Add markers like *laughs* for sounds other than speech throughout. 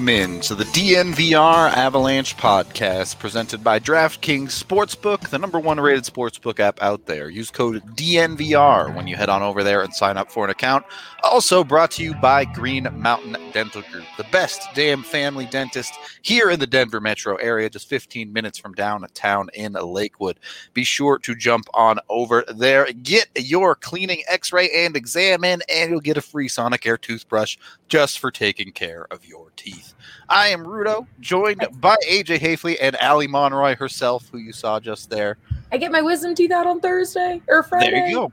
Welcome in to the DNVR Avalanche podcast presented by DraftKings Sportsbook, the number one rated sportsbook app out there. Use code DNVR when you head on over there and sign up for an account. Also brought to you by Green Mountain Dental Group, the best damn family dentist here in the Denver metro area, just 15 minutes from downtown in Lakewood. Be sure to jump on over there, get your cleaning, x ray, and exam in, and you'll get a free Sonic Sonicare toothbrush just for taking care of your teeth. I am Rudo, joined by AJ Haefele and Ali Monroy herself, who you saw just there. I get my wisdom teeth out on Thursday or Friday. There you go.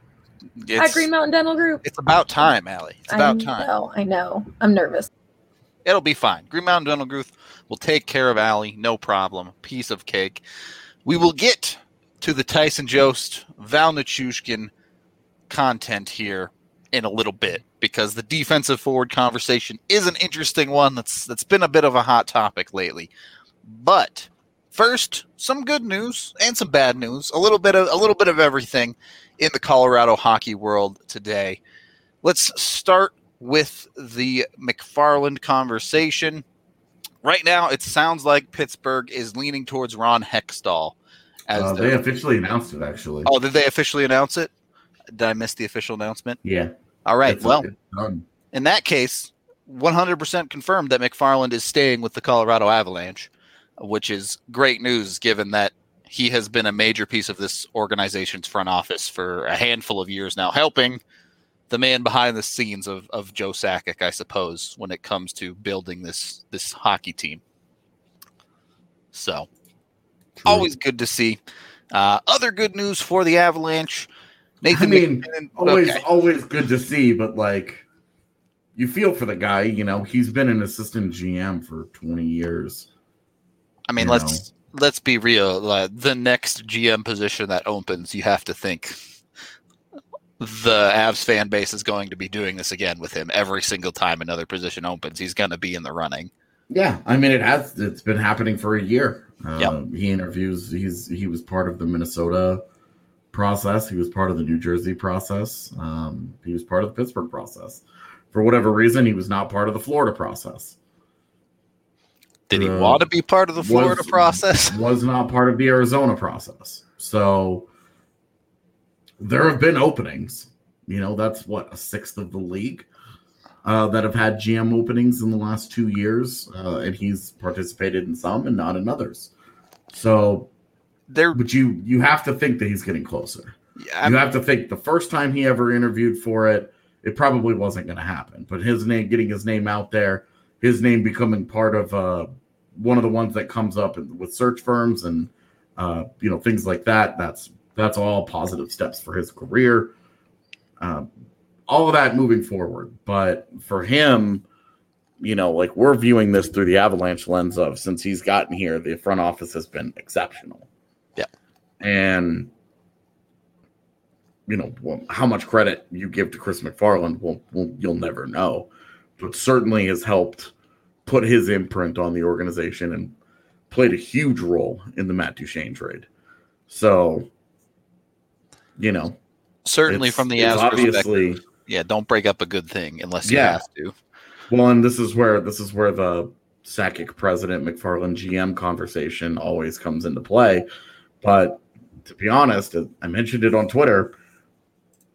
At Green Mountain Dental Group. it's about time, Allie. It's about I time. know, I know. I'm nervous. It'll be fine. Green Mountain Dental Group will take care of Allie, no problem. Piece of cake. We will get to the Tyson Jost, Val Nichushkin content here in a little bit because the defensive forward conversation is an interesting one that's that's been a bit of a hot topic lately. But first, some good news and some bad news. A little bit of a little bit of everything in the Colorado hockey world today. Let's start with the MacFarland conversation. Right now, it sounds like Pittsburgh is leaning towards Ron Hextall. As Uh, they officially announced it, actually. oh, did they officially announce it? Did I miss the official announcement? yeah. All right. Well, in that case, 100% confirmed that MacFarland is staying with the Colorado Avalanche, which is great news given that he has been a major piece of this organization's front office for a handful of years now, helping the man behind the scenes of, of Joe Sakic, I suppose, when it comes to building this this hockey team. So True. always good to see. Uh, other good news for the Avalanche. Nathan I mean, MacKinnon- always, okay. always good to see, but like, you feel for the guy. You know, he's been an assistant GM for 20 years. I mean, let's let's be real. Uh, the next GM position that opens, you have to think the Avs fan base is going to be doing this again with him every single time another position opens. He's going to be in the running. Yeah, I mean, it has. It's been happening for a year. Uh, Yep. He interviews. He's he was part of the Minnesota process. He was part of the New Jersey process. Um, he was part of the Pittsburgh process. For whatever reason, he was not part of the Florida process. Did he Uh, want to be part of the Florida was- process? *laughs* was not part of the Arizona process. So there have been openings. You know, that's what a sixth of the league uh, that have had GM openings in the last two years, uh, and he's participated in some and not in others. So, But you you have to think that he's getting closer. I you have to think the first time he ever interviewed for it, it probably wasn't going to happen. But his name, getting his name out there, his name becoming part of uh, one of the ones that comes up with search firms and uh, you know things like that. That's that's all positive steps for his career. Uh, all of that moving forward, but for him, you know, like we're viewing this through the Avalanche lens of since he's gotten here, the front office has been exceptional. And you know well, how much credit you give to Chris MacFarland, well, well, you'll never know, but certainly has helped put his imprint on the organization and played a huge role in the Matt Duchene trade. So, you know, certainly from the Avs obviously yeah, don't break up a good thing unless you Yeah. have to. well, and this is where this is where the Sakic president MacFarland GM conversation always comes into play. But to be honest, I mentioned it on Twitter.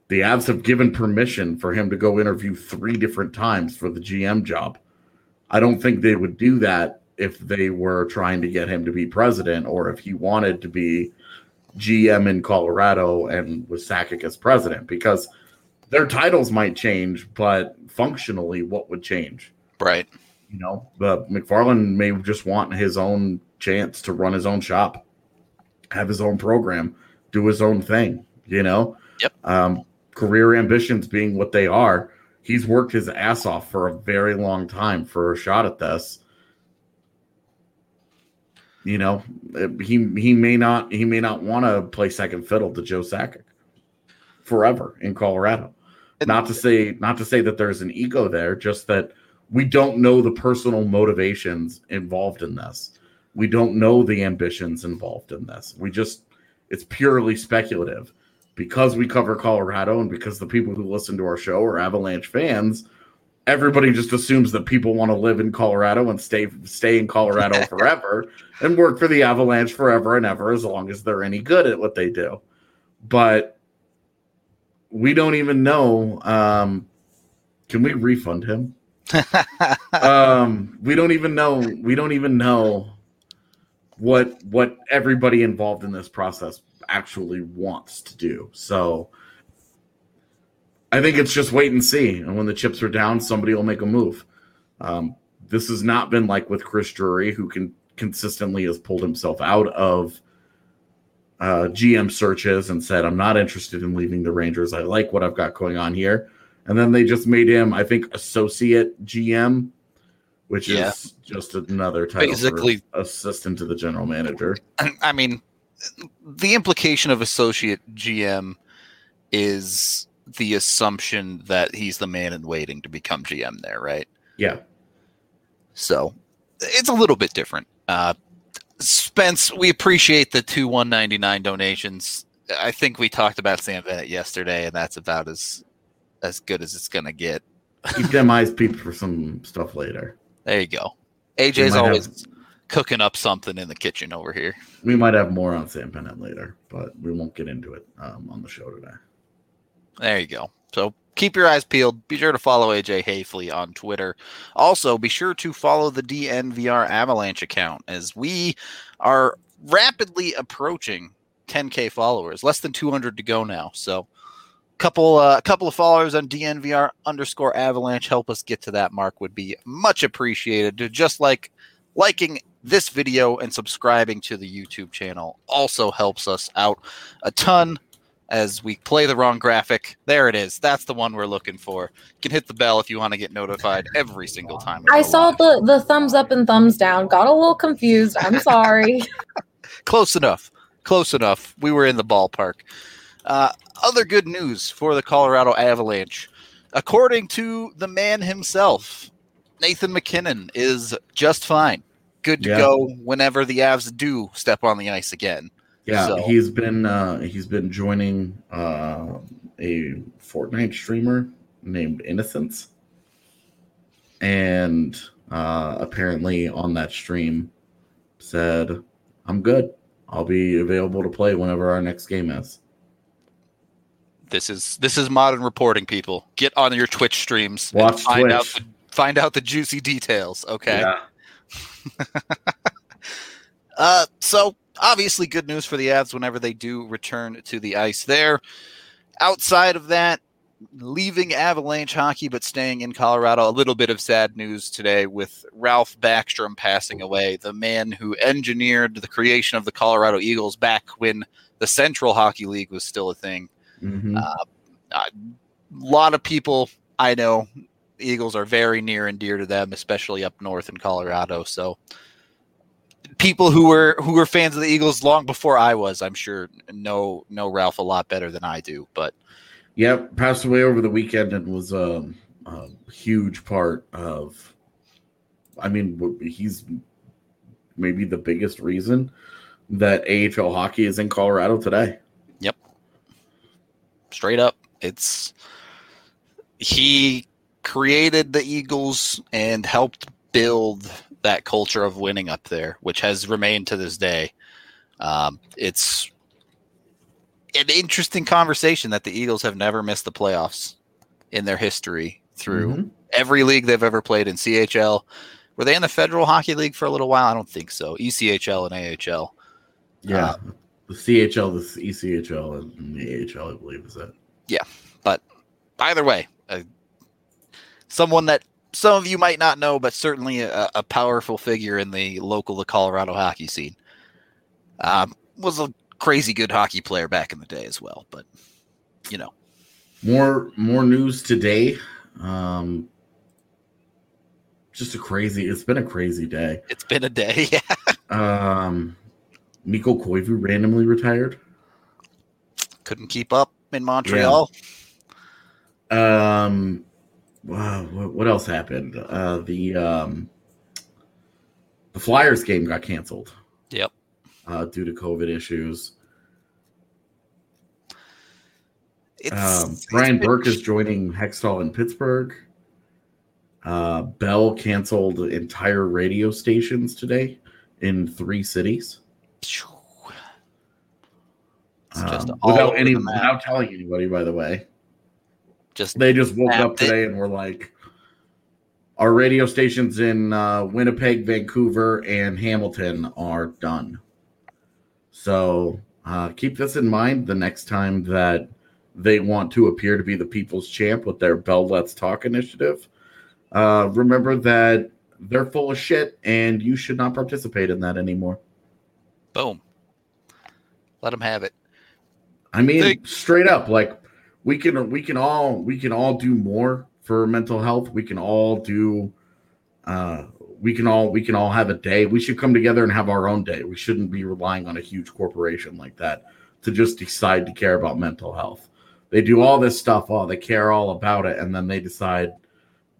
The Avs have given permission for him to go interview three different times for the GM job. I don't think they would do that if they were trying to get him to be president or if he wanted to be GM in Colorado and was Sakic as president because their titles might change, but functionally, what would change? Right. You know, the MacFarland may just want his own chance to run his own shop, have his own program, do his own thing. You know, Yep. Um, career ambitions being what they are, he's worked his ass off for a very long time for a shot at this. You know, he he may not he may not want to play second fiddle to Joe Sakic forever in Colorado. Not to say not to say that there's an ego there, just that we don't know the personal motivations involved in this. We don't know the ambitions involved in this. We just it's purely speculative. Because we cover Colorado and because the people who listen to our show are Avalanche fans, everybody just assumes that people want to live in Colorado and stay stay in Colorado *laughs* forever and work for the Avalanche forever and ever as long as they're any good at what they do. But we don't even know. Um, can we refund him? *laughs* um, we don't even know. We don't even know what what everybody involved in this process actually wants to do. So I think it's just wait and see. And when the chips are down, somebody will make a move. Um, this has not been like with Chris Drury, who can consistently has pulled himself out of uh, GM searches and said, "I'm not interested in leaving the Rangers. I like what I've got going on here." And then they just made him, I think, associate GM, which Yeah. is just another title, Basically- assistant to the general manager. *clears throat* I mean, the implication of associate GM is the assumption that he's the man in waiting to become GM there, right? Yeah, So it's a little bit different. Uh, Spence, we appreciate the two one ninety nine donations. I think we talked about Sam Bennett yesterday, and that's about as as good as it's gonna get. keep them eyes peeled for some stuff later. There you go. AJ's always cooking up something in the kitchen over here. We might have more on Sam Bennett later, but we won't get into it um, on the show today. There you go. So keep your eyes peeled. Be sure to follow AJ Haefele on Twitter. Also, be sure to follow the DNVR Avalanche account as we are rapidly approaching 10k followers. Less than 200 to go now. So couple uh, couple of followers on DNVR underscore Avalanche help us get to that mark would be much appreciated. Just like liking this video and subscribing to the YouTube channel also helps us out a ton as we play the wrong graphic. There it is. That's the one we're looking for. You can hit the bell if you want to get notified every single time. I saw the the thumbs up and thumbs down. Got a little confused. I'm sorry. *laughs* Close enough. Close enough. We were in the ballpark. Uh, other good news for the Colorado Avalanche. According to the man himself, Nathan MacKinnon is just fine. Good to Yeah. go whenever the Avs do step on the ice again. Yeah, So- he's been uh, he's been joining uh, a Fortnite streamer named Innocence, and uh, apparently on that stream said, "I'm good. I'll be available to play whenever our next game is." This is this is modern reporting. People get on your Twitch streams and Watch find out Twitch. the, find out the juicy details. Okay. Yeah. *laughs* Uh, so obviously good news for the Avs whenever they do return to the ice there. Outside of that, leaving Avalanche hockey but staying in Colorado, a little bit of sad news today with Ralph Backstrom passing away, the man who engineered the creation of the Colorado Eagles back when the Central Hockey League was still a thing. Mhm. Uh, a lot of people I know, Eagles are very near and dear to them, especially up north in Colorado. So people who were who were fans of the Eagles long before I was, I'm sure know know Ralph a lot better than I do. But Yep, passed away over the weekend and was um, a huge part of. I mean, he's maybe the biggest reason that AHL hockey is in Colorado today. Straight up, it's he created the Eagles and helped build that culture of winning up there, which has remained to this day. Um, it's an interesting conversation that the Eagles have never missed the playoffs in their history through Mhm. every league they've ever played in CHL. Were they in the Federal Hockey League for a little while? I don't think so. ECHL and AHL. Yeah, Uh, the CHL, the ECHL, and the AHL, I believe, is it. Yeah. But either way, uh, someone that some of you might not know, but certainly a, a powerful figure in the local the Colorado hockey scene. Um, was a crazy good hockey player back in the day as well. But you know, More more news today. Um, just a crazy. It's been a crazy day. it's been a day. *laughs* Um, Mikko Koivu randomly retired. Couldn't keep up in Montreal. Um, wow, what, what else happened? Uh, the um, the Flyers game got canceled. Yep. Uh, due to COVID issues. It's, Um, it's Brian been- Burke is joining Hextall in Pittsburgh. Uh, Bell canceled entire radio stations today in three cities. It's just Um, all without any without telling anybody, by the way. Just They just woke up Mapped it. today and were like, our radio stations in uh, Winnipeg, Vancouver, and Hamilton are done. So uh, keep this in mind the next time that they want to appear to be the people's champ with their Bell Let's Talk initiative. Uh, remember that they're full of shit and you should not participate in that anymore. Boom. Let them have it. I mean, Think- straight up, like we can we can all we can all do more for mental health. We can all do uh we can all we can all have a day. We should come together and have our own day. We shouldn't be relying on a huge corporation like that to just decide to care about mental health. They do all this stuff, oh, they care all about it, and then they decide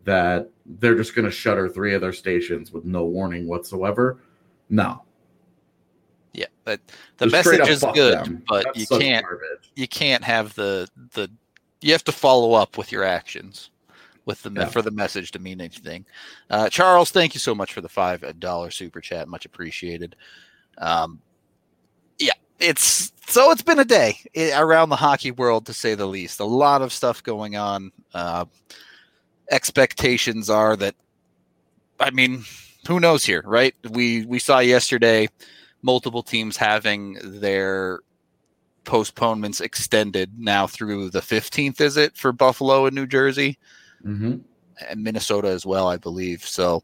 that they're just going to shutter three of their stations with no warning whatsoever. No, Yeah, but the Just message is good, them. but That's you can't garbage. you can't have the the you have to follow up with your actions with the Yeah. for the message to mean anything. Uh, Charles, thank you so much for the five dollar super chat, much appreciated. Um, yeah, it's so it's been a day i- around the hockey world to say the least. A lot of stuff going on. Uh, expectations are that, I mean, who knows here, right? We we saw yesterday multiple teams having their postponements extended now through the 15th is it for buffalo and new jersey? Hmm and minnesota as well i believe. So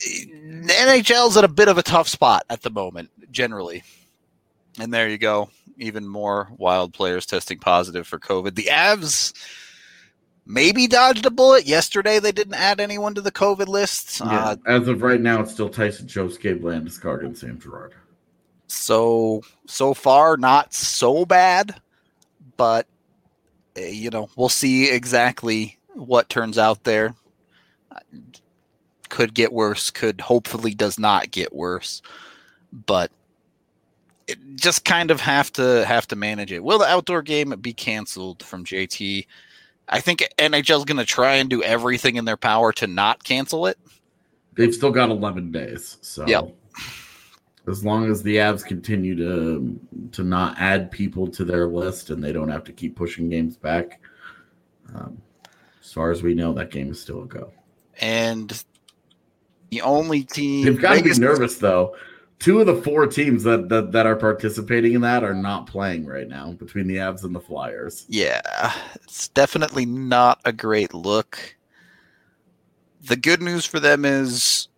nhl's at a bit of a tough spot at the moment generally. And there you go. Even more wild players testing positive for covid. The avs maybe dodged a bullet yesterday they didn't add anyone to the covid list Yeah. uh, As of right now, it's still Tyson Jost, Gabe Landeskog, and Sam Girard. so so far not so bad but uh, you know we'll see exactly what turns out there could get worse could hopefully does not get worse but it just kind of have to have to manage it will the outdoor game be canceled from jt i think nhl's going to try and do everything in their power to not cancel it They've still got 11 days. So Yep. as long as the Avs continue to to not add people to their list and they don't have to keep pushing games back, um, as far as we know, that game is still a go. and the only team They've got to be nervous though. Two of the four teams that, that that are participating in that are not playing right now between the Avs and the Flyers. Yeah, it's definitely not a great look. The good news for them is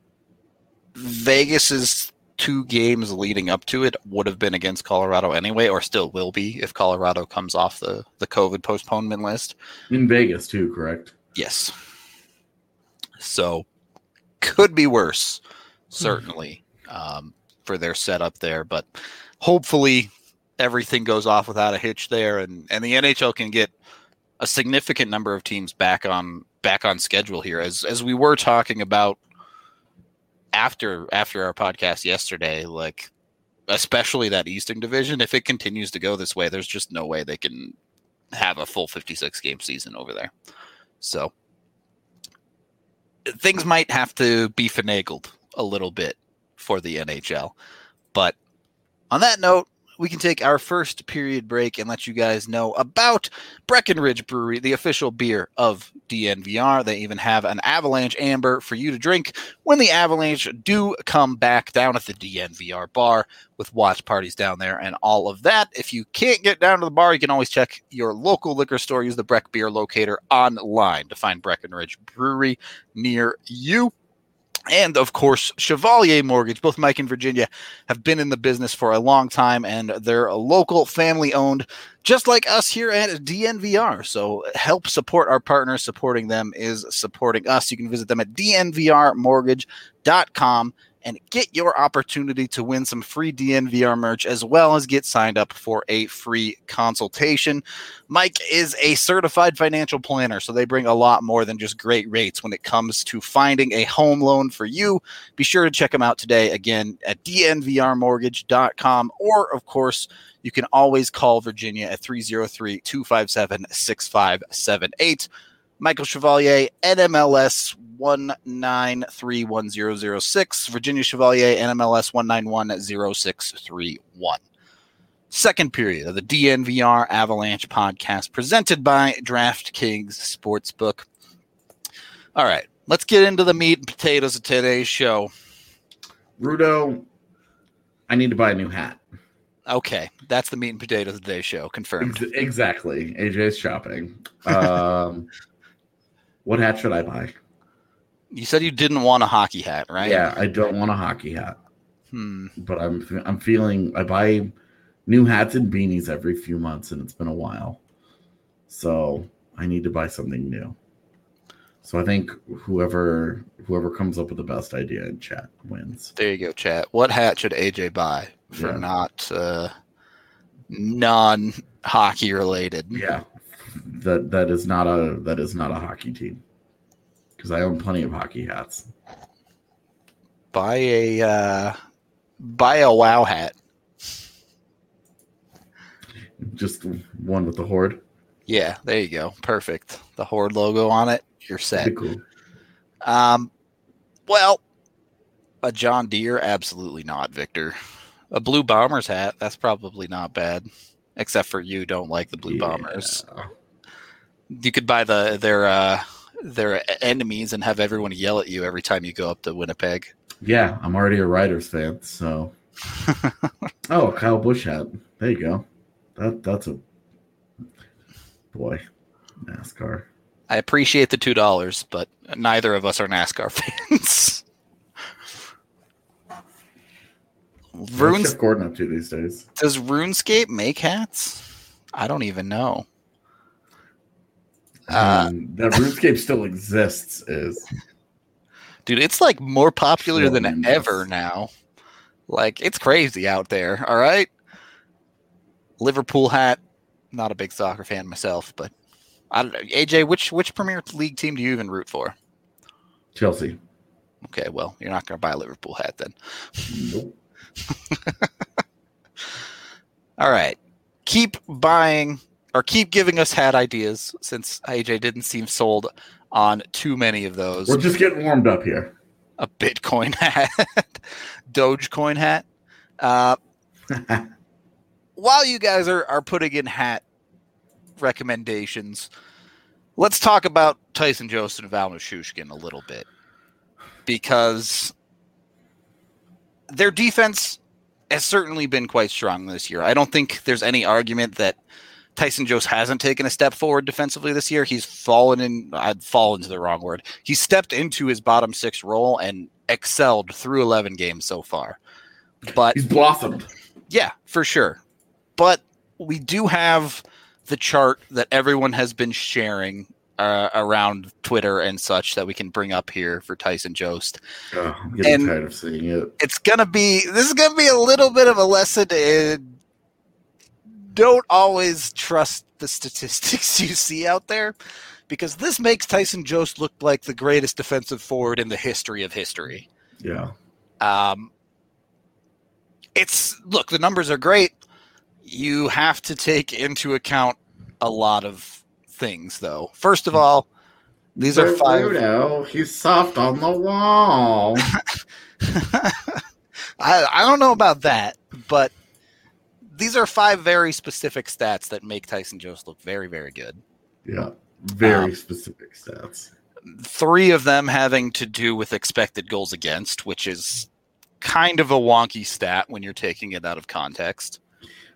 Vegas's two games leading up to it would have been against Colorado anyway, or still will be if Colorado comes off the, the COVID postponement list. In Vegas too, correct? Yes. So could be worse, certainly, um, for their setup there. But hopefully everything goes off without a hitch there and, and the NHL can get a significant number of teams back on back on schedule here. As as we were talking about after after our podcast yesterday, like especially that Eastern division, if it continues to go this way, there's just no way they can have a full 56 game season over there. So things might have to be finagled a little bit for the NHL. But on that note, we can take our first period break and let you guys know about Breckenridge Brewery, the official beer of DNVR. They even have an Avalanche Amber for you to drink when the Avalanche do come back down at the DNVR bar with watch parties down there and all of that. If you can't get down to the bar, you can always check your local liquor store. Use the Breck Beer Locator online to find Breckenridge Brewery near you. And of course, Chevalier Mortgage. Both Mike and Virginia have been in the business for a long time and they're a local family owned, just like us here at DNVR. So help support our partners. Supporting them is supporting us. You can visit them at dnvrmortgage.com and get your opportunity to win some free DNVR merch as well as get signed up for a free consultation. Mike is a certified financial planner, so they bring a lot more than just great rates when it comes to finding a home loan for you. Be sure to check them out today again at dnvrmortgage.com or of course you can always call Virginia at 303 257 6578. Michael Chevalier, NMLS 1931006. Virginia Chevalier, NMLS 1910631. Second period of the DNVR Avalanche podcast presented by DraftKings Sportsbook. All right, let's get into the meat and potatoes of today's show. Rudo, I need to buy a new hat. Okay, that's the meat and potatoes of today's show. Confirmed. Ex- exactly. AJ's shopping. Um, *laughs* what hat should I buy? You said you didn't want a hockey hat, right? Yeah, I don't want a hockey hat, Hmm. but I'm I'm feeling I buy new hats and beanies every few months, and it's been a while, so I need to buy something new. So I think whoever whoever comes up with the best idea in chat wins. There you go, chat. What hat should AJ buy for Yeah. not uh, non hockey related? Yeah, that that is not a that is not a hockey team because I own plenty of hockey hats. Buy a uh, buy a wow hat. Just one with the horde. Yeah, there you go. Perfect. The horde logo on it. You're set. Cool. Um, well, a John Deere, absolutely not, Victor. A Blue Bombers hat, that's probably not bad. Except for you don't like the Blue Yeah. Bombers. You could buy the their uh their enemies and have everyone yell at you every time you go up to Winnipeg. Yeah, I'm already a Riders fan, so. *laughs* oh, Kyle Busch hat. There you go. That that's a boy. NASCAR. I appreciate the two dollars, but neither of us are NASCAR *laughs* fans. Runes Gordon up to these days? does RuneScape make hats? I don't even know. Uh, Um, that RuneScape still exists is dude it's like more popular than ever now like it's crazy out there all right liverpool hat not a big soccer fan myself but I don't know. aj which which premier league team do you even root for Chelsea. okay well you're not going to buy a liverpool hat then Nope. *laughs* all right keep buying or keep giving us hat ideas since aj didn't seem sold on too many of those We're just getting warmed up here. a bitcoin hat *laughs* dogecoin hat uh, *laughs* while you guys are, are putting in hat recommendations, let's talk about Tyson Jost and Val Nichushkin a little bit because their defense has certainly been quite strong this year. I don't think there's any argument that Tyson Jost hasn't taken a step forward defensively this year. He's fallen in, I'd fallen to the wrong word. He stepped into his bottom six role and excelled through 11 games so far. But He's blossomed. yeah, for sure. But we do have the chart that everyone has been sharing uh, around Twitter and such that we can bring up here for Tyson Jost. Oh, I'm getting And- tired of seeing it. It's gonna be this is gonna be a little bit of a lesson in don't always trust the statistics *laughs* you see out there because this makes Tyson Jost look like the greatest defensive forward in the history of history. Yeah. Um, it's look, the numbers are great. You have to take into account a lot of things, though. First of all, these are But five. Rudo, he's soft on the wall. *laughs* I, I don't know about that, but these are five very specific stats that make Tyson Jost look very, very good. yeah. Very Um, specific stats. Three of them having to do with expected goals against, which is kind of a wonky stat when you're taking it out of context.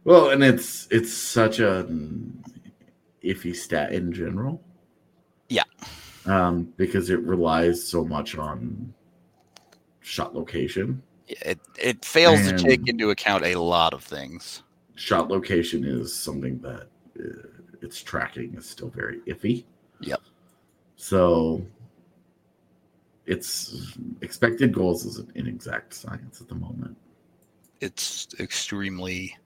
Well, and it's it's such a iffy stat in general. Yeah. Um, because it relies so much on shot location. It it fails to take into account a lot of things. Shot location is something that uh, its tracking is still very iffy. Yep. So it's expected goals is an inexact science at the moment. It's extremely,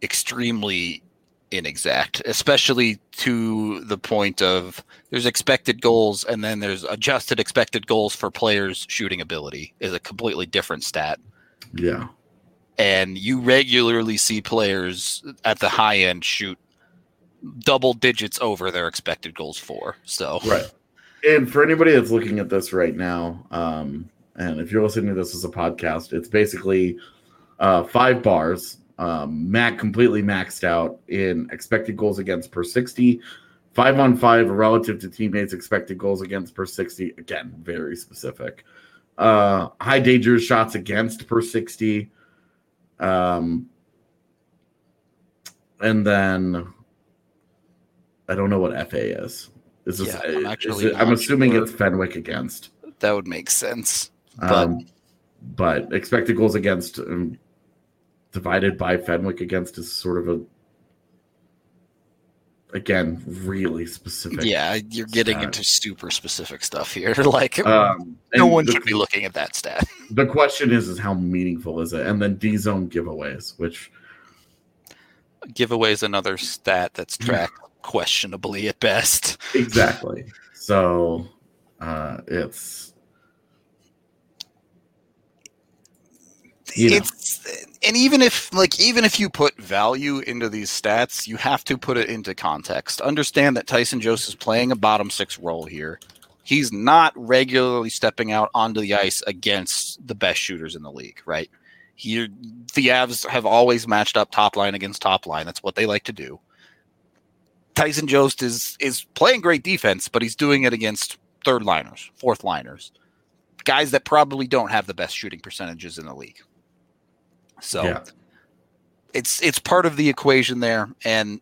extremely inexact, especially to the point of there's expected goals and then there's adjusted expected goals for players' shooting ability is a completely different stat. Double digits over their expected goals for. So Right. And for anybody that's looking at this right now, um, and if you're listening to this as a podcast, it's basically uh, five bars. Um, Mac completely maxed out in expected goals against per 60, five on five relative to teammates' expected goals against per 60. Again, very specific. Uh, high danger shots against per 60. Um, and then I don't know what FA is. Is this, Yeah, I'm actually it- I'm assuming sure. it's Fenwick against. that would make sense. But Um, but expected goals against um, divided by Fenwick against is sort of a again really specific. yeah, you're getting stat. into super specific stuff here. *laughs* like Um, no one the, should be looking at that stat. *laughs* the question is, is how meaningful is it? And then D zone giveaways, which Giveaways another stat that's tracked questionably at best. exactly. So uh, it's You know. it's and even if like even if you put value into these stats, you have to put it into context. Understand that Tyson Jost is playing a bottom six role here. He's not regularly stepping out onto the ice against the best shooters in the league, right? Here, the Avs have always matched up top line against top line. That's what they like to do. Tyson Jost is is playing great defense, but he's doing it against third liners, fourth liners, guys that probably don't have the best shooting percentages in the league. So yeah. it's it's part of the equation there, and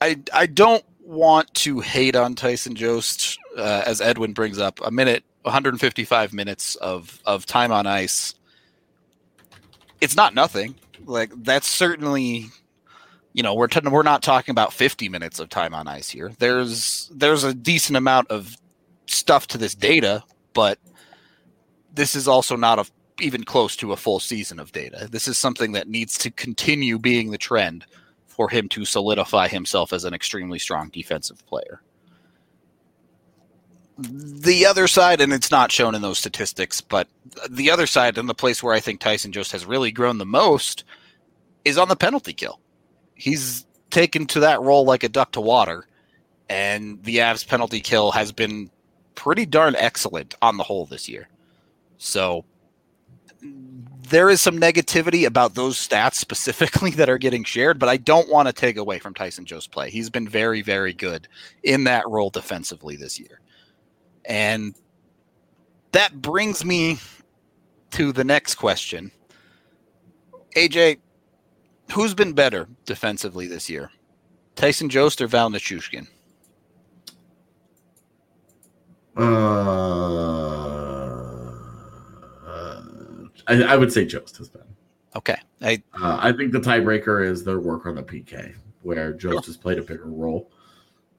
I I don't want to hate on Tyson Jost uh, as Edwin brings up a minute 155 minutes of of time on ice. It's not nothing. Like that's certainly you know we're t- we're not talking about 50 minutes of time on ice here. There's there's a decent amount of stuff to this data, but this is also not a even close to a full season of data. This is something that needs to continue being the trend for him to solidify himself as an extremely strong defensive player. The other side, and it's not shown in those statistics, but the other side, and the place where I think Tyson Jost has really grown the most, is on the penalty kill. He's taken to that role like a duck to water, and the Avs penalty kill has been pretty darn excellent on the whole this year. So there is some negativity about those stats specifically *laughs* that are getting shared, but I don't want to take away from Tyson Jost's play. He's been very, very good in that role defensively this year. And that brings me to the next question. AJ, who's been better defensively this year? Tyson Jost or Val Nichushkin? Uh, I, I would say Jost has been. Okay. I, Uh, I think the tiebreaker is their work on the PK, where Jost has played a bigger role,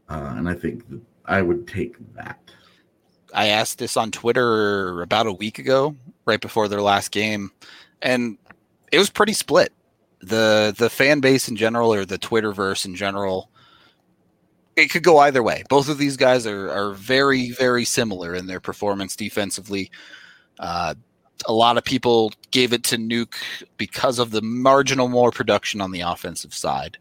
uh, and I think I would take that. I asked this on Twitter about a week ago, right before their last game, and it was pretty split. the The fan base in general, or the Twitterverse in general, it could go either way. Both of these guys are are very very similar in their performance defensively. Uh, a lot of people gave it to Nuke because of the marginal more production on the offensive side.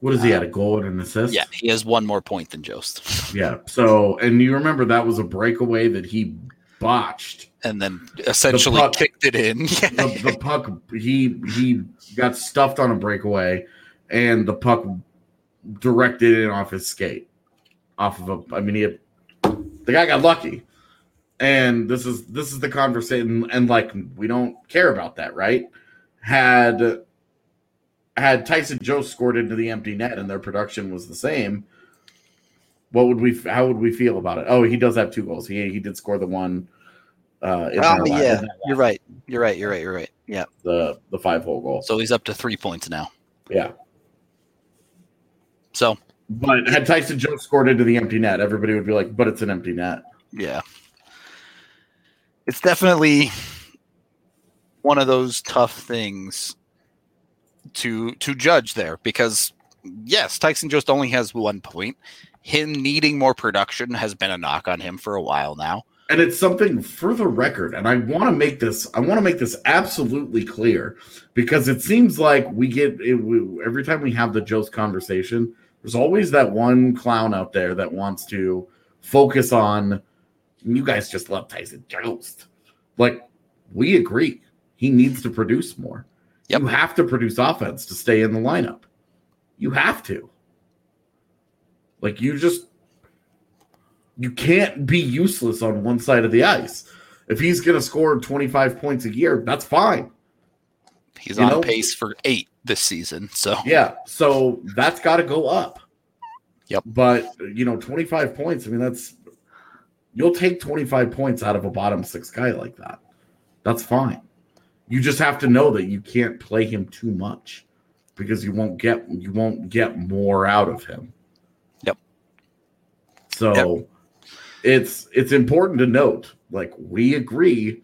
What is he at a goal and an assist? Yeah, he has one more point than Jost, *laughs* yeah. So, and you remember that was a breakaway that he botched. and then essentially puck- kicked it in. *laughs* The, the puck he he got stuffed on a breakaway, and the puck directed it off his skate, off of a. I mean, he had, the guy got lucky, and this is this is the conversation, and like we don't care about that, right? Had had Tyson Jost scored into the empty net and their production was the same, what would we? How would we feel about it? Oh, he does have two goals. He he did score the one. Uh, Oh their la- in yeah, you're right. You're right. You're right. You're right. Yeah. the the five hole goal. So he's up to three points now. Yeah, So but had Tyson Jost scored into the empty net, everybody would be like, "But it's an empty net." yeah, it's definitely one of those tough things to to judge there because yes, Tyson Jost only has one point. Him needing more production has been a knock on him for a while now. and it's something for the record and i want to make this i want to make this absolutely clear because it seems like we get it, we, every time we have the jost conversation there's always that one clown out there that wants to focus on you guys just love tyson jost like we agree he needs to produce more Yep. you have to produce offense to stay in the lineup you have to like you just you can't be useless on one side of the ice. If he's going to score 25 points a year, that's fine. He's You on know- pace for eight this season. So Yeah, so that's got to go up. Yep. But, you know, 25 points, I mean, that's you'll take 25 points out of a bottom six guy like that. That's fine. You just have to know that you can't play him too much because you won't get you won't get more out of him. Yep. So it's it's important to note like we agree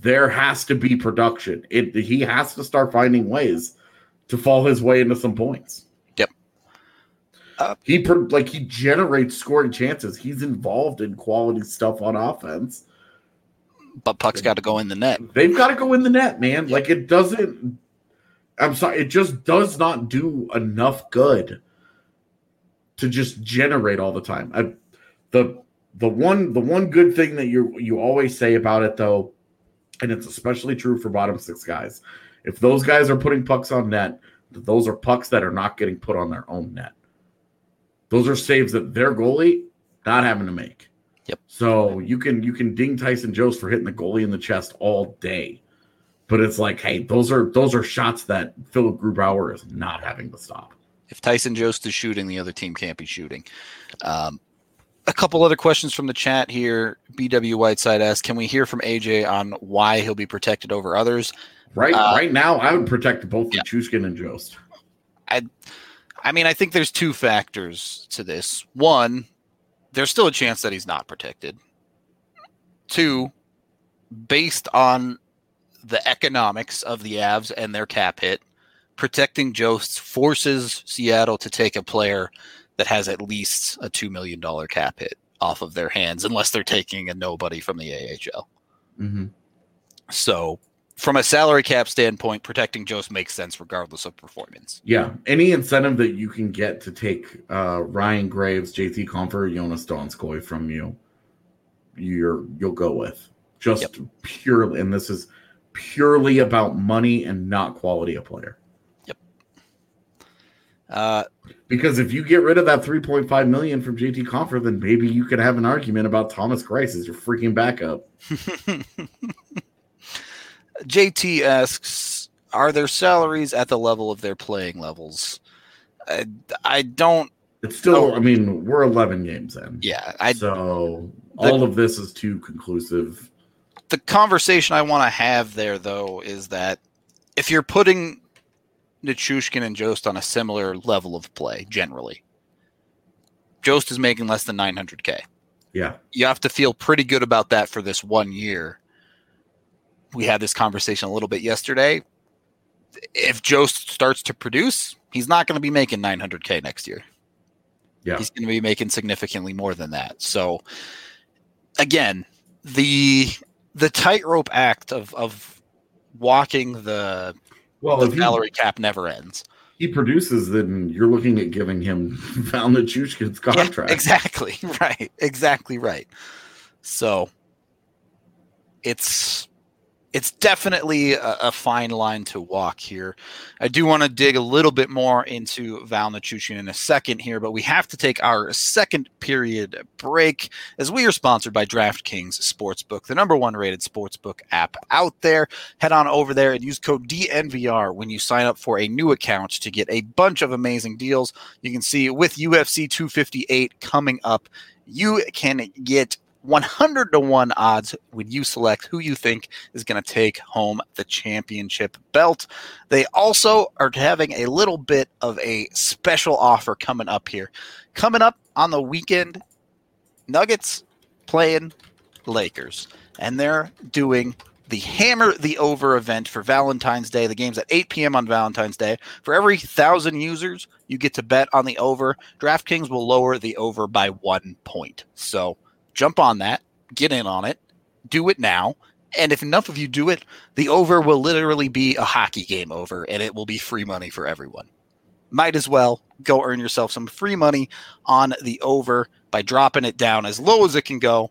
there has to be production. It he has to start finding ways to fall his way into some points. Uh, he like he generates scoring chances. He's involved in quality stuff on offense. but puck's got to go in the net. They've got to go in the net, man. Like it doesn't. I'm sorry, it just does not do enough good to just generate all the time. I, the the one the one good thing that you you always say about it though, and it's especially true for bottom six guys. If those guys are putting pucks on net, those are pucks that are not getting put on their own net. Those are saves that their goalie not having to make. Yep. So you can you can ding Tyson Jost for hitting the goalie in the chest all day, but it's like, hey, those are those are shots that Philipp Grubauer is not having to stop. If Tyson Jost is shooting, the other team can't be shooting. Um, a couple other questions from the chat here. BW Whiteside asks, "Can we hear from AJ on why he'll be protected over others?" Right, Uh, right now, I would protect both yeah. Nichushkin and Jost. I mean, I think there's two factors to this. One, there's still a chance that he's not protected. Two, based on the economics of the Avs and their cap hit, protecting Jost forces Seattle to take a player that has at least a $2 million cap hit off of their hands, unless they're taking a nobody from the AHL. Mm-hmm. So, from a salary cap standpoint, protecting Jost makes sense regardless of performance. Yeah, any incentive that you can get to take uh, Ryan Graves, JT Compher, Joonas Donskoi from you, you're you'll go with just Yep. purely, and this is purely about money and not quality of player. Uh, Because if you get rid of that 3.5 million from JT Compher, then maybe you could have an argument about Thomas Greiss as your freaking backup. *laughs* JT asks, "Are their salaries at the level of their playing levels?" I, I don't. It's still. I mean, we're 11 games in. Yeah, I. so the- all of this is too conclusive. The conversation I want to have there, though, is that if you're putting Nichushkin and Jost on a similar level of play, generally, Jost is making less than 900k. Yeah. You have to feel pretty good about that for this one year. We had this conversation a little bit yesterday. If Jost starts to produce, he's not going to be making 900k next year. Yeah. He's going to be making significantly more than that. So again, the the tightrope act of of walking the, Well, the salary cap never ends. he produces, then you're looking at giving him *laughs* Val Nichushkin's Yeah, contract. exactly. *laughs* Right. Exactly right. So it's it's definitely a, a fine line to walk here. I do want to dig a little bit more into Val Nichushkin in a second here, but we have to take our second period break as we are sponsored by DraftKings Sportsbook, the number one rated sportsbook app out there. Head on over there and use code DNVR when you sign up for a new account to get a bunch of amazing deals. You can see with UFC 258 coming up, you can get 100 to 1 odds when you select who you think is going to take home the championship belt. They also are having a little bit of a special offer coming up here. Coming up on the weekend, Nuggets playing Lakers, and they're doing the Hammer the Over event for Valentine's Day. The game's at 8 p.m. on Valentine's Day. For every thousand users, you get to bet on the over. DraftKings will lower the over by one point. So jump on that. get in on it. Do it now. And if enough of you do it, the over will literally be a hockey game over and it will be free money for everyone. Might as well go earn yourself some free money on the over by dropping it down as low as it can go.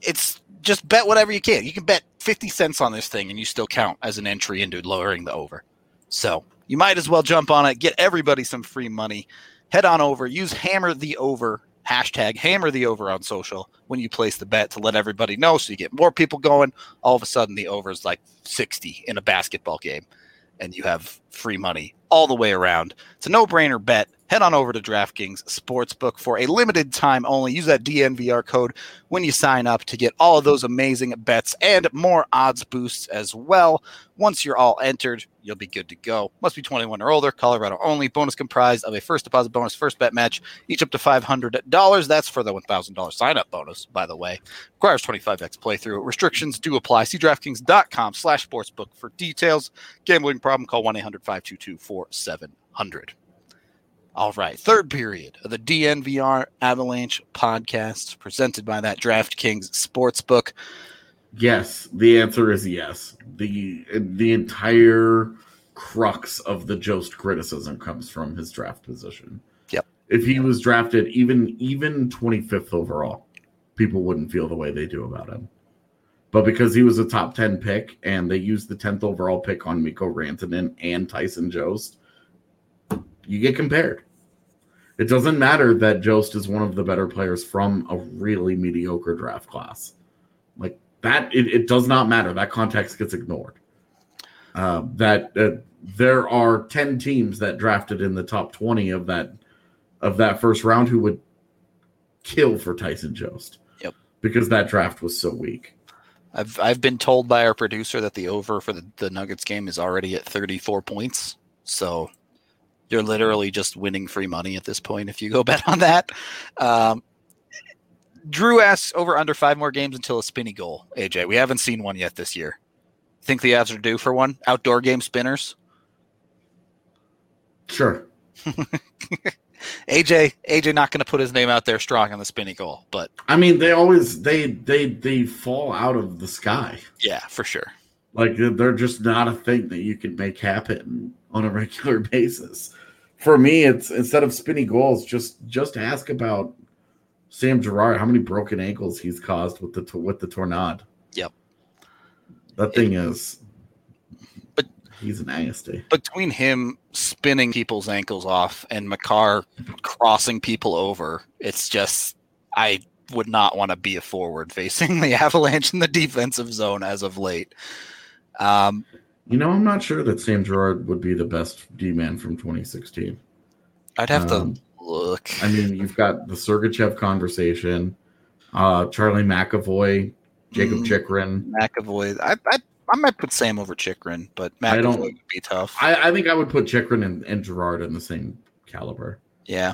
It's just bet whatever you can. You can bet 50 cents on this thing and you still count as an entry into lowering the over. So you might as well jump on it, get everybody some free money. Head on over, use hammer the over, hashtag hammer the over on social when you place the bet to let everybody know so you get more people going. All of a sudden, the over is like 60 in a basketball game and you have free money all the way around. It's a no brainer bet. Head on over to DraftKings Sportsbook for a limited time only. Use that DNVR code when you sign up to get all of those amazing bets and more odds boosts as well. Once you're all entered, you'll be good to go. Must be 21 or older, Colorado only. Bonus comprised of a first deposit bonus, first bet match, each up to $500. That's for the $1,000 sign up bonus, by the way. Requires 25x playthrough. Restrictions do apply. See DraftKings.com slash sportsbook for details. Gambling problem, call 1 800 522 4700. All right, third period of the DNVR Avalanche podcast presented by that DraftKings Sportsbook. Yes, the answer is yes. The the entire crux of the Jost criticism comes from his draft position. Yep. If he was drafted even even 25th overall, people wouldn't feel the way they do about him. But because he was a top 10 pick and they used the 10th overall pick on Mikko Rantanen and Tyson Jost, you get compared. It doesn't matter that Jost is one of the better players from a really mediocre draft class. Like that, it, it does not matter. That context gets ignored. Uh, that uh, there are 10 teams that drafted in the top 20 of that of that first round who would kill for Tyson Jost. Yep. Because that draft was so weak. I've I've been told by our producer that the over for the, the Nuggets game is already at 34 points. So you're literally just winning free money at this point if you go *laughs* bet on that. Um, Drew asks over under five more games until a spinny goal. AJ, we haven't seen one yet this year. Think the Avs are due for one? Outdoor game spinners? Sure. *laughs* AJ, AJ, not going to put his name out there strong on the spinny goal, but I mean, they always they they they fall out of the sky. yeah, for sure. Like they're just not a thing that you can make happen on a regular *laughs* basis. For me, it's instead of spinny goals, just just ask about Sam Girard, how many broken ankles he's caused with the with the tornado. Yep. That thing is. But- he's nasty. Between him spinning people's ankles off and Makar crossing people over, it's just I would not want to be a forward facing *laughs* the Avalanche in the defensive zone as of late. Um, You know, I'm not sure that Sam Girard would be the best D man from 2016. I'd have Um, to look. I mean, you've got the Sergachev conversation, uh, Charlie McAvoy, Jacob Mm. Chychrun. McAvoy. I, I I might put Sam over Chychrun, but I don't- would be tough. I, I think I would put Chychrun and, and Girard in the same caliber. yeah.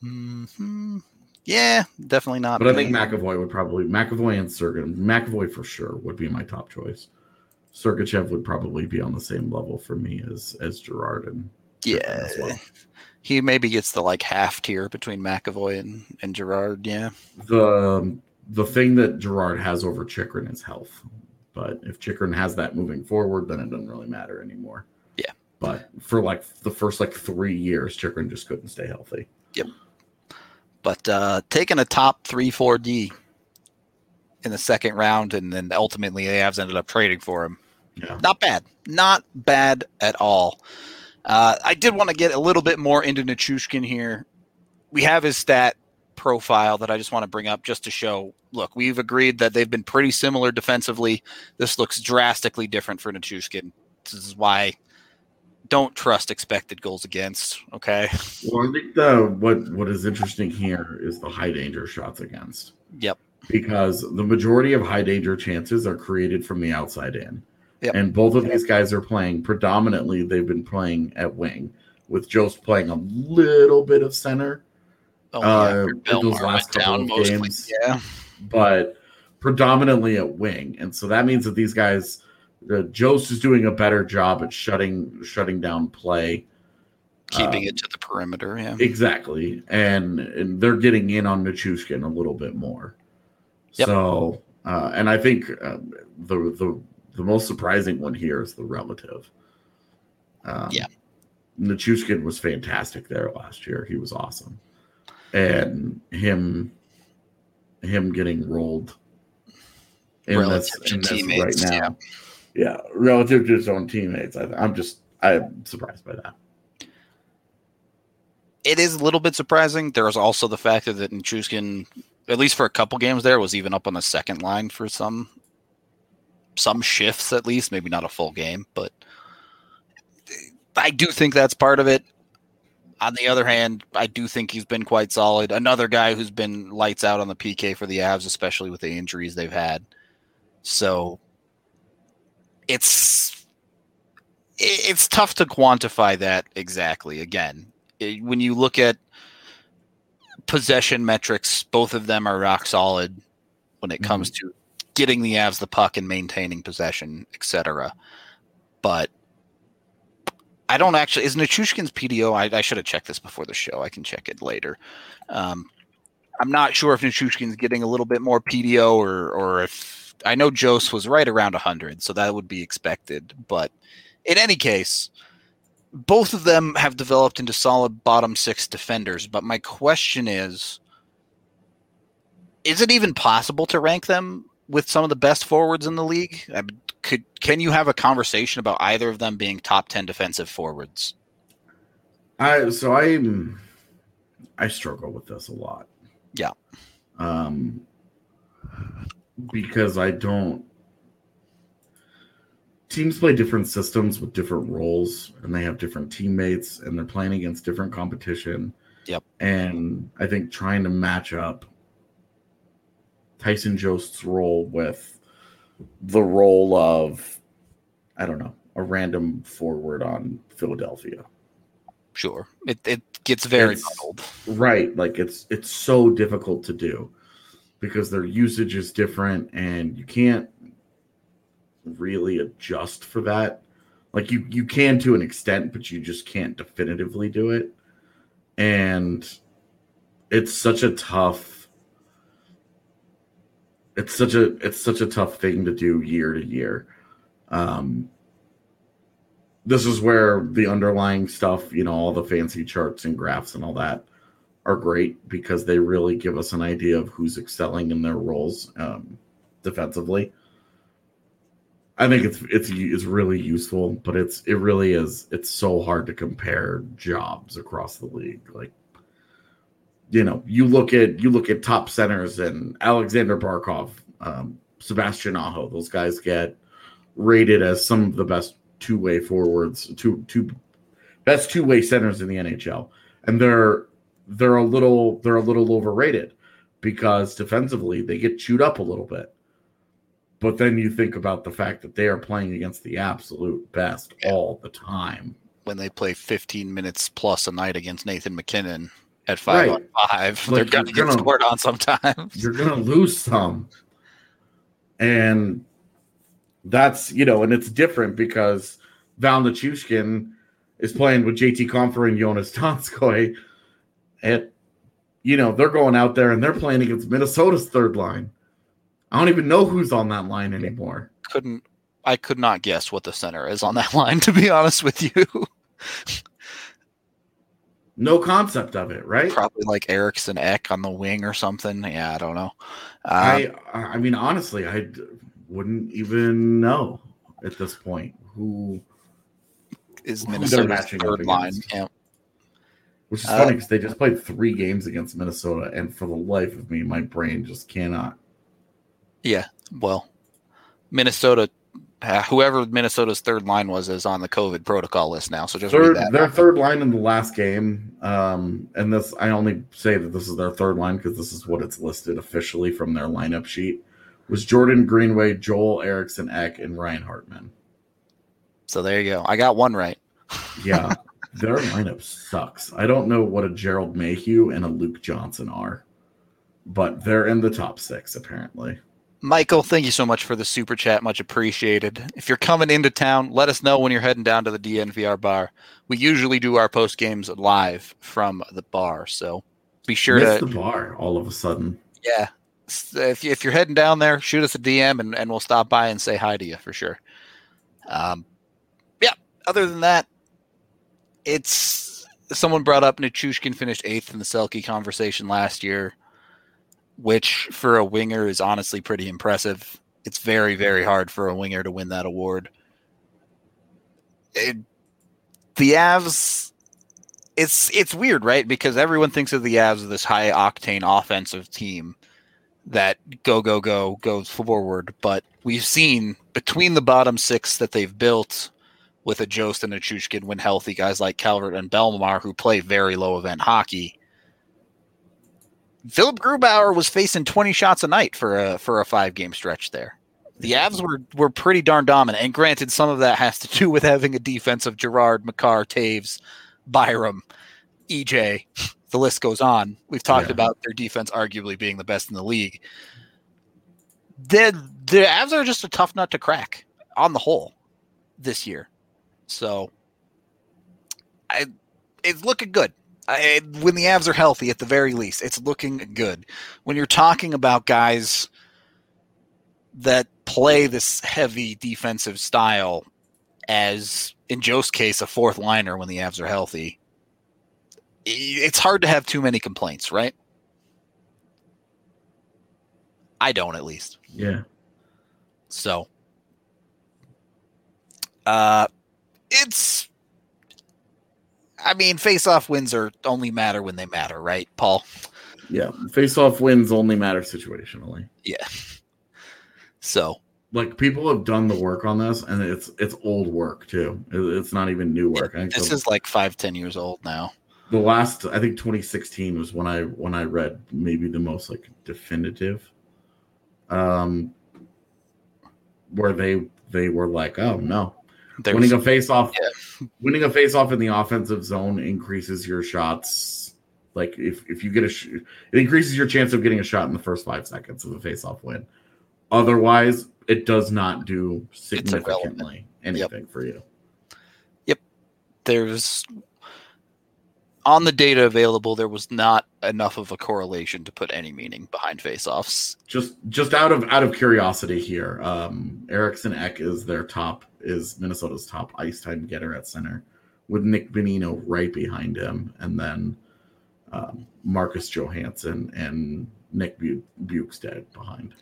hmm Yeah, definitely not. But I think. McAvoy would probably McAvoy and Sergachev. McAvoy for sure would be my top choice. Sergachev would probably be on the same level for me as as Girard and yeah, well. he maybe gets the like half tier between McAvoy and and Girard. Yeah, the the thing that Girard has over Chychrun is health. But if Chychrun has that moving forward, then it doesn't really matter anymore. Yeah. But for like the first like three years, Chychrun just couldn't stay healthy. Yep. But uh, taking a top three four D in the second round, and then ultimately the Avs ended up trading for him. Yeah. Not bad, not bad at all. Uh, I did want to get a little bit more into Nichushkin here. We have his stat profile that I just want to bring up just to show. Look, we've agreed that they've been pretty similar defensively. This looks drastically different for Nichushkin. This is why don't trust expected goals against. Okay. Well, I think the what what is interesting here is the high danger shots against. Yep. Because the majority of high danger chances are created from the outside in. Yep. And both of these guys are playing predominantly, they've been playing at wing, with Jost playing a little bit of center. Oh, Uh, yeah. in those last couple down of mostly. games. Yeah. but predominantly at wing. And so that means that these guys, uh, Jost is doing a better job at shutting shutting down play keeping Um, it to the perimeter. Yeah, Exactly, and, and they're getting in on Nichushkin a little bit more. Yep. So, uh, and I think uh, the the the most surprising one here is the relative. Um, Yeah. Nichushkin was fantastic there last year. He was awesome, and him him getting rolled in this, Relative to in this teammates, right now. Yeah. relative to his own teammates, I, I'm just I'm surprised by that. it is a little bit surprising. There was also the factor that Nichushkin, at least for a couple games there, was even up on the second line for some some shifts at least, maybe not a full game, but I do think that's part of it. On the other hand, I do think he's been quite solid. Another guy who's been lights out on the PK for the Avs, especially with the injuries they've had. So it's it's tough to quantify that exactly. Again, it- when you look at possession metrics, both of them are rock solid when it mm-hmm. comes to getting the Avs the puck and maintaining possession, etc. But I don't actually is Nichushkin's PDO. I, I should have checked this before the show. I can check it later. Um, I'm not sure if Nichushkin's getting a little bit more PDO or or if I know Jost was right around 100, so that would be expected. But in any case, both of them have developed into solid bottom six defenders. But my question is is it even possible to rank them with some of the best forwards in the league? I could can you have a conversation about either of them being top 10 defensive forwards? I so I I struggle with this a lot. Yeah. Um because I don't teams play different systems with different roles and they have different teammates and they're playing against different competition. Yep. And I think trying to match up Tyson Jost's role with the role of I don't know, a random forward on Philadelphia. Sure. It it gets very It's- muddled. Right. Like it's it's so difficult to do because their usage is different and you can't really adjust for that. Like you you can to an extent, but you just can't definitively do it. And it's such a tough it's such a it's such a tough thing to do year to year. Um this is where the underlying stuff, you know, all the fancy charts and graphs and all that are great because they really give us an idea of who's excelling in their roles um, defensively. I think it's it's it's really useful, but it's it really is it's so hard to compare jobs across the league. Like, you know, you look at you look at top centers and Aleksander Barkov, um, Sebastian Aho. Those guys get rated as some of the best two way forwards, two two best two way centers in the NHL, and they're they're a little they're a little overrated because defensively they get chewed up a little bit. But then you think about the fact that they are playing against the absolute best all the time. when they play 15 minutes plus a night against Nathan MacKinnon at five Right. on five. *laughs* Like, They're gonna get gonna- scored on sometimes. You're gonna lose some. And that's you know, and it's different because Val Nichushkin is playing with JT Compher and Joonas Donskoi. At you know, they're going out there and they're playing against Minnesota's third line. I don't even know who's on that line anymore. Couldn't I could not guess what the center is on that *laughs* line, to be honest with you. No concept of it, right? Probably like Eriksson Ek on the wing or something. Yeah, I don't know. Um, I I mean honestly, I wouldn't even know at this point who is who Minnesota's matching up third line. Yeah. Which is Uh, funny because they just played three games against Minnesota, and for the life of me, my brain just cannot. Yeah. Well, Minnesota, uh, whoever Minnesota's third line was, is on the COVID protocol list now. So just Third, their third line in the last game, um, and this I only say that this is their third line because this is what it's listed officially from their lineup sheet. Was Jordan Greenway, Joel Eriksson Ek, and Ryan Hartman. So there you go. I got one right. *laughs* Yeah, their lineup sucks. I don't know what a Gerald Mayhew and a Luke Johnson are, but they're in the top six apparently. Michael, thank you so much for the super chat. Much appreciated. If you're coming into town, let us know when you're heading down to the DNVR bar. We usually do our post games live from the bar, so be sure Missed to the bar all of a sudden. yeah. If if you're heading down there, shoot us a DM and, and we'll stop by and say hi to you for sure. Um, yeah. Other than that, it's someone brought up Nichushkin finished eighth in the Selke conversation last year, which for a winger is honestly pretty impressive. It's very very mm-hmm. hard for a winger to win that award. It, the Avs it's it's weird, right? Because everyone thinks of the Avs as this high octane offensive team that go go go goes forward, but we've seen between the bottom six that they've built with a Jost and a Chushkin when healthy, guys like Calvert and Bellemare who play very low event hockey. Philipp Grubauer was facing 20 shots a night for a for a five game stretch there. The Avs were were pretty darn dominant, and granted, some of that has to do with having a defense of Girard, Makar, Toews, Byram, EJ. The list goes on. We've talked Yeah. about their defense arguably being the best in the league. The the Avs are just a tough nut to crack on the whole this year. So I it's looking good. I, when the Avs are healthy, at the very least, it's looking good. When you're talking about guys that play this heavy defensive style, as in Jost's case, a fourth liner when the Avs are healthy, it's hard to have too many complaints, right? I don't, at least. Yeah. So, uh, it's. I mean, face-off wins are only matter when they matter, right, Paul? Yeah. Face off wins only matter situationally. Yeah. So, Like people have done the work on this and it's it's old work too. It's not even new work. This is like five, ten years old now. the last I think 2016 was when I when I read maybe the most like definitive um where they they were like, oh no, There's, winning a face off winning a face off in the offensive zone increases your shots. Like if, if you get a sh- it increases your chance of getting a shot in the first five seconds of a face off win. Otherwise it does not do significantly anything for you. Yep. there's on the data available, there was not enough of a correlation to put any meaning behind face-offs. just just out of out of curiosity here um eriksson ek is their top is minnesota's top ice time getter at center with nick bonino right behind him and then um, marcus johansson and nick Bu- bjugstad behind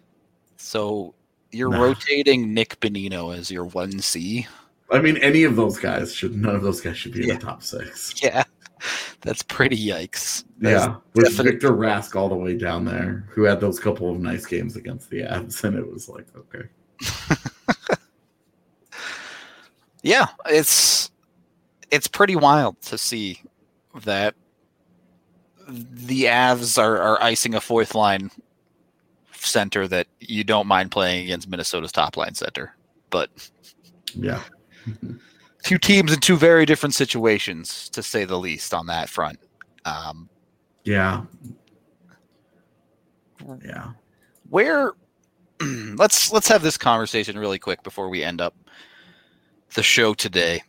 So you're Nah. rotating Nick Bonino as your one C. I mean, any of those guys should. None of those guys should be in the top six. Yeah, that's pretty yikes. That's Yeah, with Victor Rask all the way down there, who had those couple of nice games against the Avs, and it was like, okay, *laughs* yeah, it's it's pretty wild to see that the Avs are, are icing a fourth line center that you don't mind playing against Minnesota's top line center. But yeah, two teams in two very different situations, to say the least, on that front. Um, yeah, yeah. where *clears throat* let's let's have this conversation really quick before we end up the show today.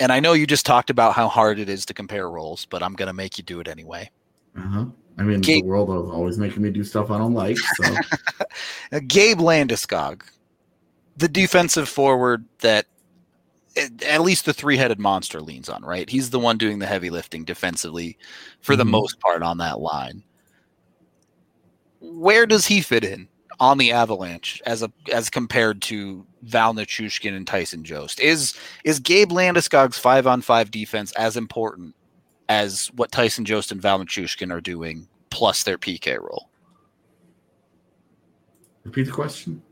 And I know you just talked about how hard it is to compare roles, but I'm gonna make you do it anyway. Uh-huh. I mean, Gabe- the world is always making me do stuff I don't like. So *laughs* Gabe Landeskog, the defensive forward that at least the three-headed monster leans on, right? He's the one doing the heavy lifting defensively for the Mhm. most part on that line. Where does he fit in on the Avalanche as a as compared to Val Nichushkin and Tyson Jost? Is is Gabe Landeskog's five on five defense as important as what Tyson Jost and Val Nichushkin are doing plus their PK role? repeat the question.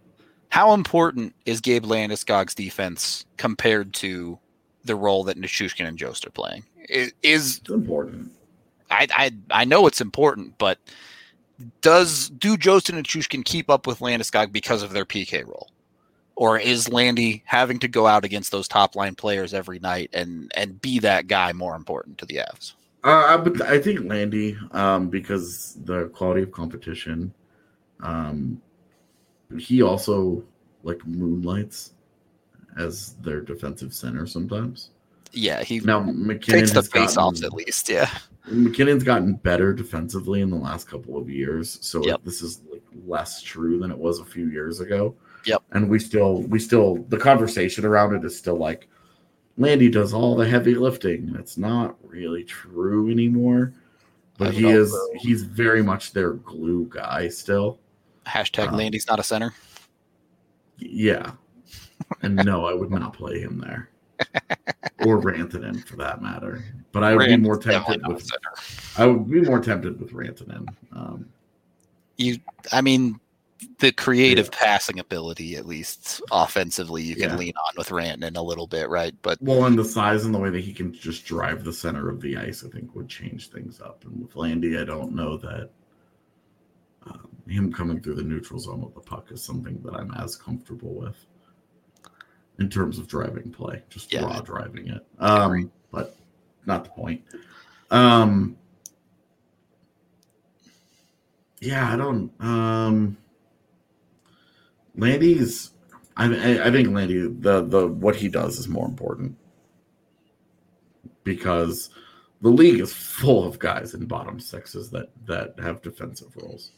How important is Gabe Landeskog's defense compared to the role that Nichushkin and Jost are playing? Is It's important. I, I I know it's important, but does do Jost and Nichushkin keep up with Landeskog because of their PK role, or is Landy having to go out against those top line players every night and and be that guy more important to the Avs? Uh, I, but I think Landy, um, because the quality of competition, um, he also like moonlights as their defensive center sometimes. Yeah, he Now MacKinnon takes the face offs gotten- at least. Yeah. MacKinnon's gotten better defensively in the last couple of years, so Yep. this is like less true than it was a few years ago. Yep. And we still, we still, the conversation around it is still like, Landy does all the heavy lifting. It's not really true anymore, but he is, also- he's very much their glue guy still. Hashtag Um, Landy's not a center. Yeah. And no, I would not play him there. *laughs* or Rantanen for that matter. But I would be more tempted with center. I would be more tempted with Rantanen. Um, You, I mean, the creative passing ability, at least offensively, you can Yeah. lean on with Rantanen a little bit, right? But well, and the size and the way that he can just drive the center of the ice, I think would change things up. And with Landy, I don't know that um, him coming through the neutral zone with the puck is something that I'm as comfortable with in terms of driving play, just Yeah. raw driving it. Um, but not the point. Um, yeah, I don't. Um, Landy's. I, I I think Landy the the what he does is more important because the league is full of guys in bottom sixes that that have defensive roles.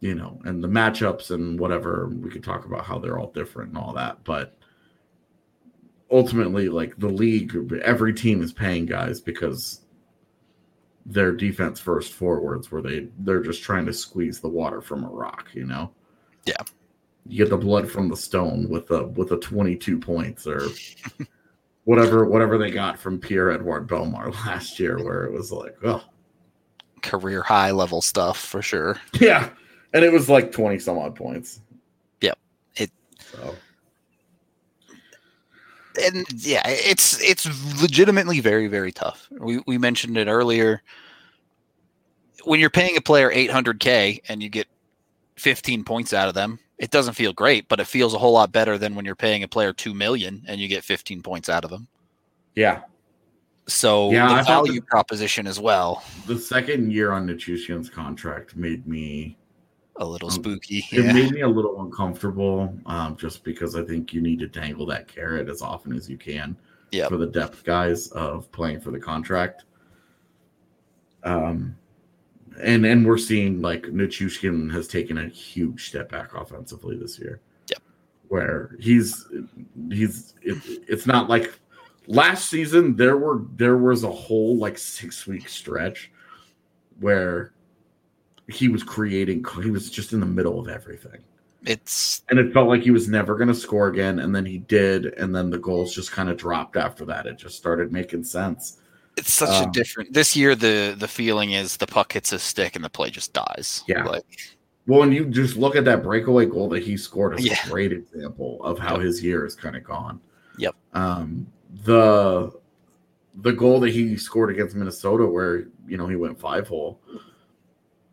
You know, and the matchups and whatever we could talk about how they're all different and all that, but ultimately, like the league, every team is paying guys because they're defense first forwards where they they're just trying to squeeze the water from a rock, you know. Yeah. You get the blood from the stone with a with a 22 points or whatever whatever they got from Pierre Edouard Bellemare *laughs* last year where it was like, oh, career high level stuff for sure. yeah. And it was like 20 some odd points. Yep. It- so and yeah, it's it's legitimately very very tough. We we mentioned it earlier. When you're paying a player 800k and you get 15 points out of them, it doesn't feel great, but it feels a whole lot better than when you're paying a player 2 million and you get 15 points out of them. yeah. So Yeah, I the thought value that- proposition as well, The second year on Nichushkin's contract made me a little Um, spooky. *laughs* It Yeah. made me a little uncomfortable, um, just because I think you need to dangle that carrot as often as you can Yep. for the depth guys of playing for the contract. Um, and and we're seeing like Nichushkin has taken a huge step back offensively this year. Yep. Where he's he's it, it's not like last season there were there was a whole like six week stretch where he was creating he was just in the middle of everything It's and it felt like he was never going to score again and then he did and then the goals just kind of dropped after that it just started making sense it's such Um, a different this year the the feeling is the puck hits a stick and the play just dies. Yeah. Like well and you just look at that breakaway goal that he scored as Yeah. a great example of how Yep. his year is kind of gone Yep. um the the goal that he scored against minnesota where you know he went five hole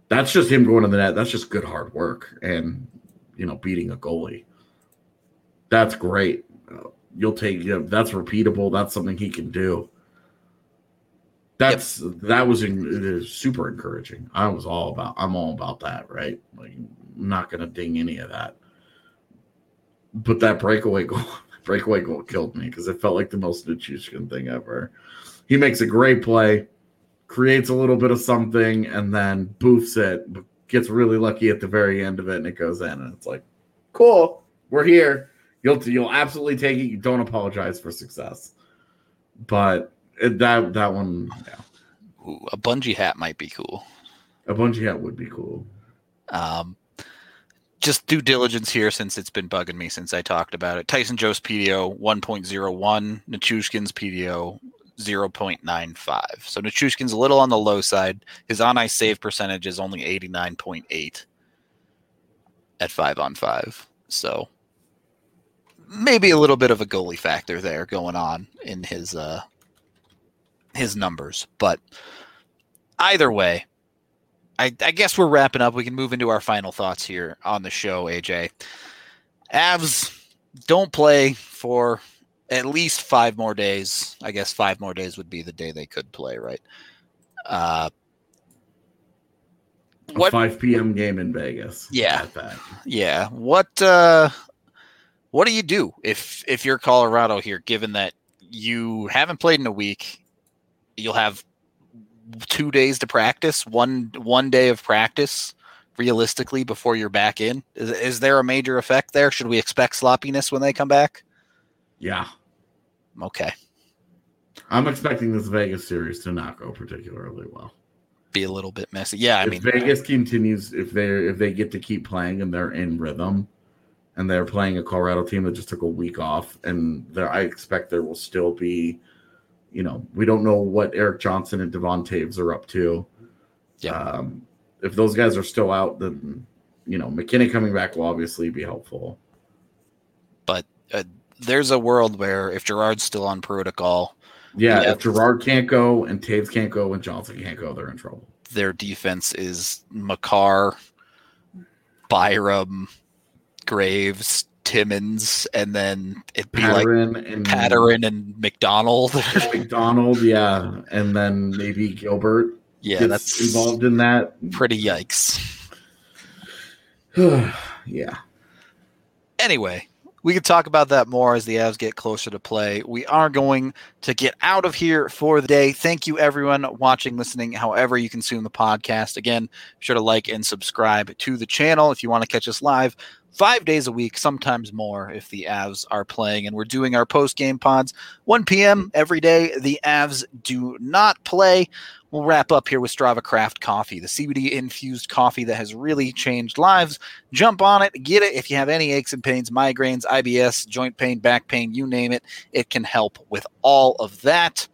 that's just him going to the net. That's just good hard work and you know beating a goalie. That's great. Uh, you'll take you know, that's repeatable. That's something he can do. That's that was in, it is super encouraging. I was all about i'm all about that right? Like i'm not gonna ding any of that. But that breakaway *laughs* goal breakaway goal killed me because it felt like the most Nichushkin thing ever. He makes a great play creates a little bit of something and then boofs it gets really lucky at the very end of it and it goes in and it's like cool we're here. You'll you'll absolutely take it. You don't apologize for success. But it, that that one yeah. Ooh, a bungee hat might be cool. a bungee hat would be cool. Um, just due diligence here since it's been bugging me since I talked about it. Tyson Jost's PDO 1.01, Nichushkin's PDO 0.95. So Nichushkin's a little on the low side. His on ice save percentage is only 89.8 at five on five. So maybe a little bit of a goalie factor there going on in his uh his numbers. But either way, I, I guess we're wrapping up. We can move into our final thoughts here on the show, AJ. Avs don't play for at least five more days. I guess five more days would be the day they could play, right? Uh, A what 5 p.m. game in Vegas. Yeah. Yeah. What uh what do you do if if you're Colorado here, given that you haven't played in a week? You'll have two days to practice, one one day of practice realistically before you're back in. Is, is there a major effect there? Should we expect sloppiness when they come back? Yeah. Okay. I'm expecting this Vegas series to not go particularly well. Be a little bit messy. Yeah, I if mean Vegas continues, if they if they get to keep playing and they're in rhythm, and they're playing a Colorado team that just took a week off, and there, I expect there will still be, you know, we don't know what Erik Johnson and Devon Toews are up to. Yeah. Um, if those guys are still out, then you know McKinney coming back will obviously be helpful. There's a world where if Girard's still on protocol, Yeah, if Girard can't go and Toews can't go and Johnson can't go, they're in trouble. their defense is Makar, Byram, Graves, Timmins, and then it'd be like Patterin and Patterin and McDonald. *laughs* McDonald, yeah, and then maybe Gilbert yeah, that's involved in that. pretty yikes. *sighs* yeah. Anyway, we could talk about that more as the Avs get closer to play. We are going to get out of here for the day. Thank you, everyone watching, listening, however you consume the podcast. Again, be sure to like and subscribe to the channel if you want to catch us live five days a week, sometimes more if the Avs are playing. And we're doing our post game pods 1 p.m. every day. The Avs do not play. We'll wrap up here with Strava Craft Coffee, the CBD infused coffee that has really changed lives. Jump on it, get it. If you have any aches and pains, migraines, IBS, joint pain, back pain, you name it, it can help with all of that.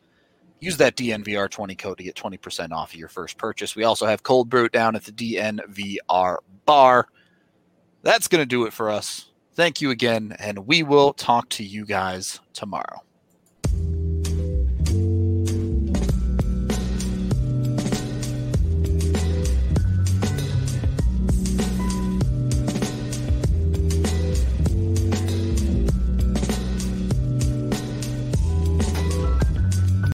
Use that DNVR20 code to get 20% off of your first purchase. We also have cold brew down at the DNVR bar. That's going to do it for us. Thank you again, and we will talk to you guys tomorrow.